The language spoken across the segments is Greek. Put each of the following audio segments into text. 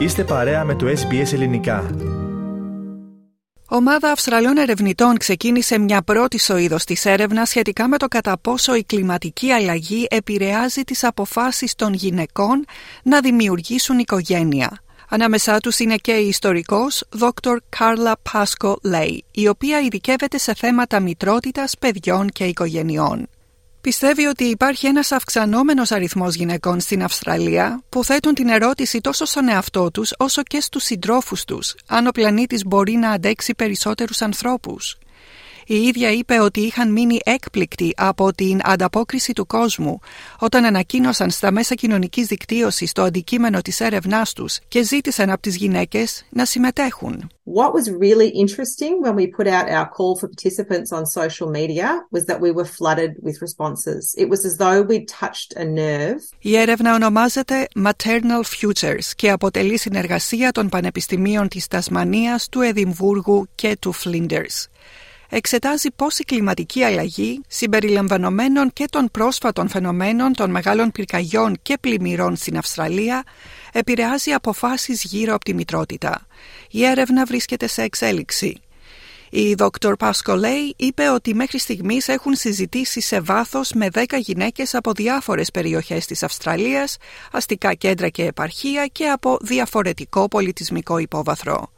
Είστε παρέα με το SBS Ελληνικά. Ομάδα Αυστραλών ερευνητών ξεκίνησε μια πρώτη σοίδο της έρευνας σχετικά με το κατά πόσο η κλιματική αλλαγή επηρεάζει τις αποφάσεις των γυναικών να δημιουργήσουν οικογένεια. Ανάμεσά τους είναι και η ιστορικός Dr. Carla Pasco Lay, η οποία ειδικεύεται σε θέματα μητρότητας, παιδιών και οικογενειών. Πιστεύει ότι υπάρχει ένας αυξανόμενος αριθμός γυναικών στην Αυστραλία που θέτουν την ερώτηση τόσο στον εαυτό τους όσο και στους συντρόφους τους αν ο πλανήτης μπορεί να αντέξει περισσότερους ανθρώπους. Η ίδια είπε ότι είχαν μείνει έκπληκτοι από την ανταπόκριση του κόσμου όταν ανακοίνωσαν στα μέσα κοινωνικής δικτύωσης το αντικείμενο της έρευνάς τους και ζήτησαν από τις γυναίκες να συμμετέχουν. What was really interesting when we put out our call for participants on social media was that we were flooded with responses. It was as though we'd touched a nerve. Η έρευνα ονομάζεται Maternal Futures και αποτελεί συνεργασία των πανεπιστημίων της Τασμανίας, του Εδιμβούργου και του Flinders εξετάζει πώς η κλιματική αλλαγή, συμπεριλαμβανομένων και των πρόσφατων φαινομένων των μεγάλων πυρκαγιών και πλημμυρών στην Αυστραλία, επηρεάζει αποφάσεις γύρω από τη μητρότητα. Η έρευνα βρίσκεται σε εξέλιξη. Η Dr. Pascolei είπε ότι μέχρι στιγμής έχουν συζητήσει σε βάθος με 10 γυναίκες από διάφορες περιοχές της Αυστραλίας, αστικά κέντρα και επαρχία και από διαφορετικό πολιτισμικό υπόβαθρο.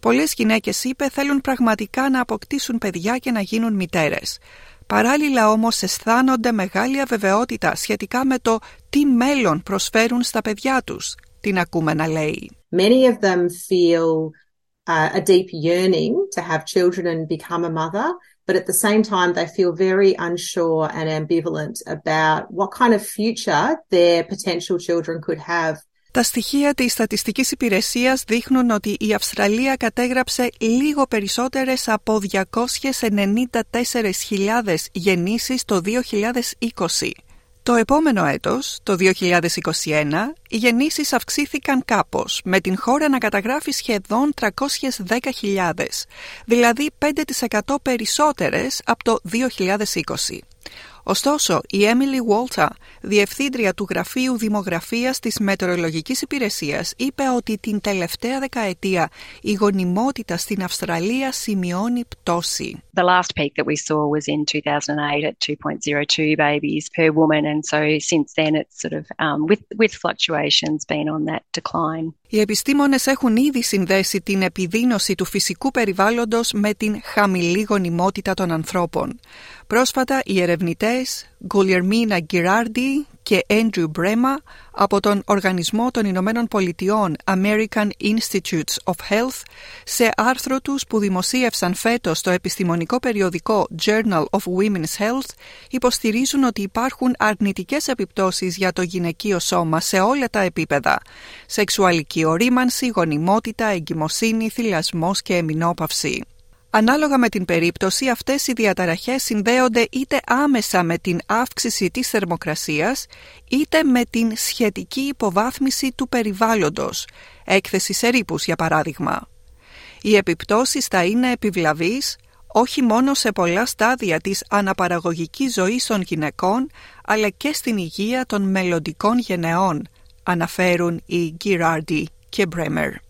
Πολλές γυναίκες, είπε, θέλουν πραγματικά να αποκτήσουν παιδιά και να γίνουν μητέρες. Παράλληλα όμως αισθάνονται μεγάλη αβεβαιότητα σχετικά με το τι μέλλον προσφέρουν στα παιδιά τους. Την ακούμε να λέει. Many of them feel uh, a deep yearning to have children and become a mother, but at the same time they feel very unsure and ambivalent about what kind of future their potential children could have τα στοιχεία της Στατιστικής Υπηρεσίας δείχνουν ότι η Αυστραλία κατέγραψε λίγο περισσότερες από 294.000 γεννήσεις το 2020. Το επόμενο έτος, το 2021, οι γεννήσεις αυξήθηκαν κάπως, με την χώρα να καταγράφει σχεδόν 310.000, δηλαδή 5% περισσότερες από το 2020. Ωστόσο, η Έμιλι Βόλτα, διευθύντρια του Γραφείου Δημογραφίας της Μετεωρολογικής Υπηρεσίας, είπε ότι την τελευταία δεκαετία η γονιμότητα στην Αυστραλία σημειώνει πτώση. The last peak that we saw was in 2008 at 2.02 babies per woman and so since then it's sort of um, with, with fluctuations been on that decline. Οι επιστήμονες έχουν ήδη συνδέσει την επιδείνωση του φυσικού περιβάλλοντος με την χαμηλή γονιμότητα των ανθρώπων. Πρόσφατα οι ερευνητές Γκουλιερμίνα Γκυράρντι και Andrew Brema από τον Οργανισμό των Ηνωμένων Πολιτειών American Institutes of Health σε άρθρο τους που δημοσίευσαν φέτος στο επιστημονικό περιοδικό Journal of Women's Health υποστηρίζουν ότι υπάρχουν αρνητικές επιπτώσεις για το γυναικείο σώμα σε όλα τα επίπεδα σεξουαλική ορίμανση, γονιμότητα, εγκυμοσύνη, θυλασμός και εμεινόπαυση. Ανάλογα με την περίπτωση, αυτές οι διαταραχές συνδέονται είτε άμεσα με την αύξηση της θερμοκρασίας, είτε με την σχετική υποβάθμιση του περιβάλλοντος, έκθεση σε ρήπους για παράδειγμα. Οι επιπτώσεις θα είναι επιβλαβείς όχι μόνο σε πολλά στάδια της αναπαραγωγικής ζωής των γυναικών, αλλά και στην υγεία των μελλοντικών γενεών, αναφέρουν οι Γκυράρντι και Μπρέμερ.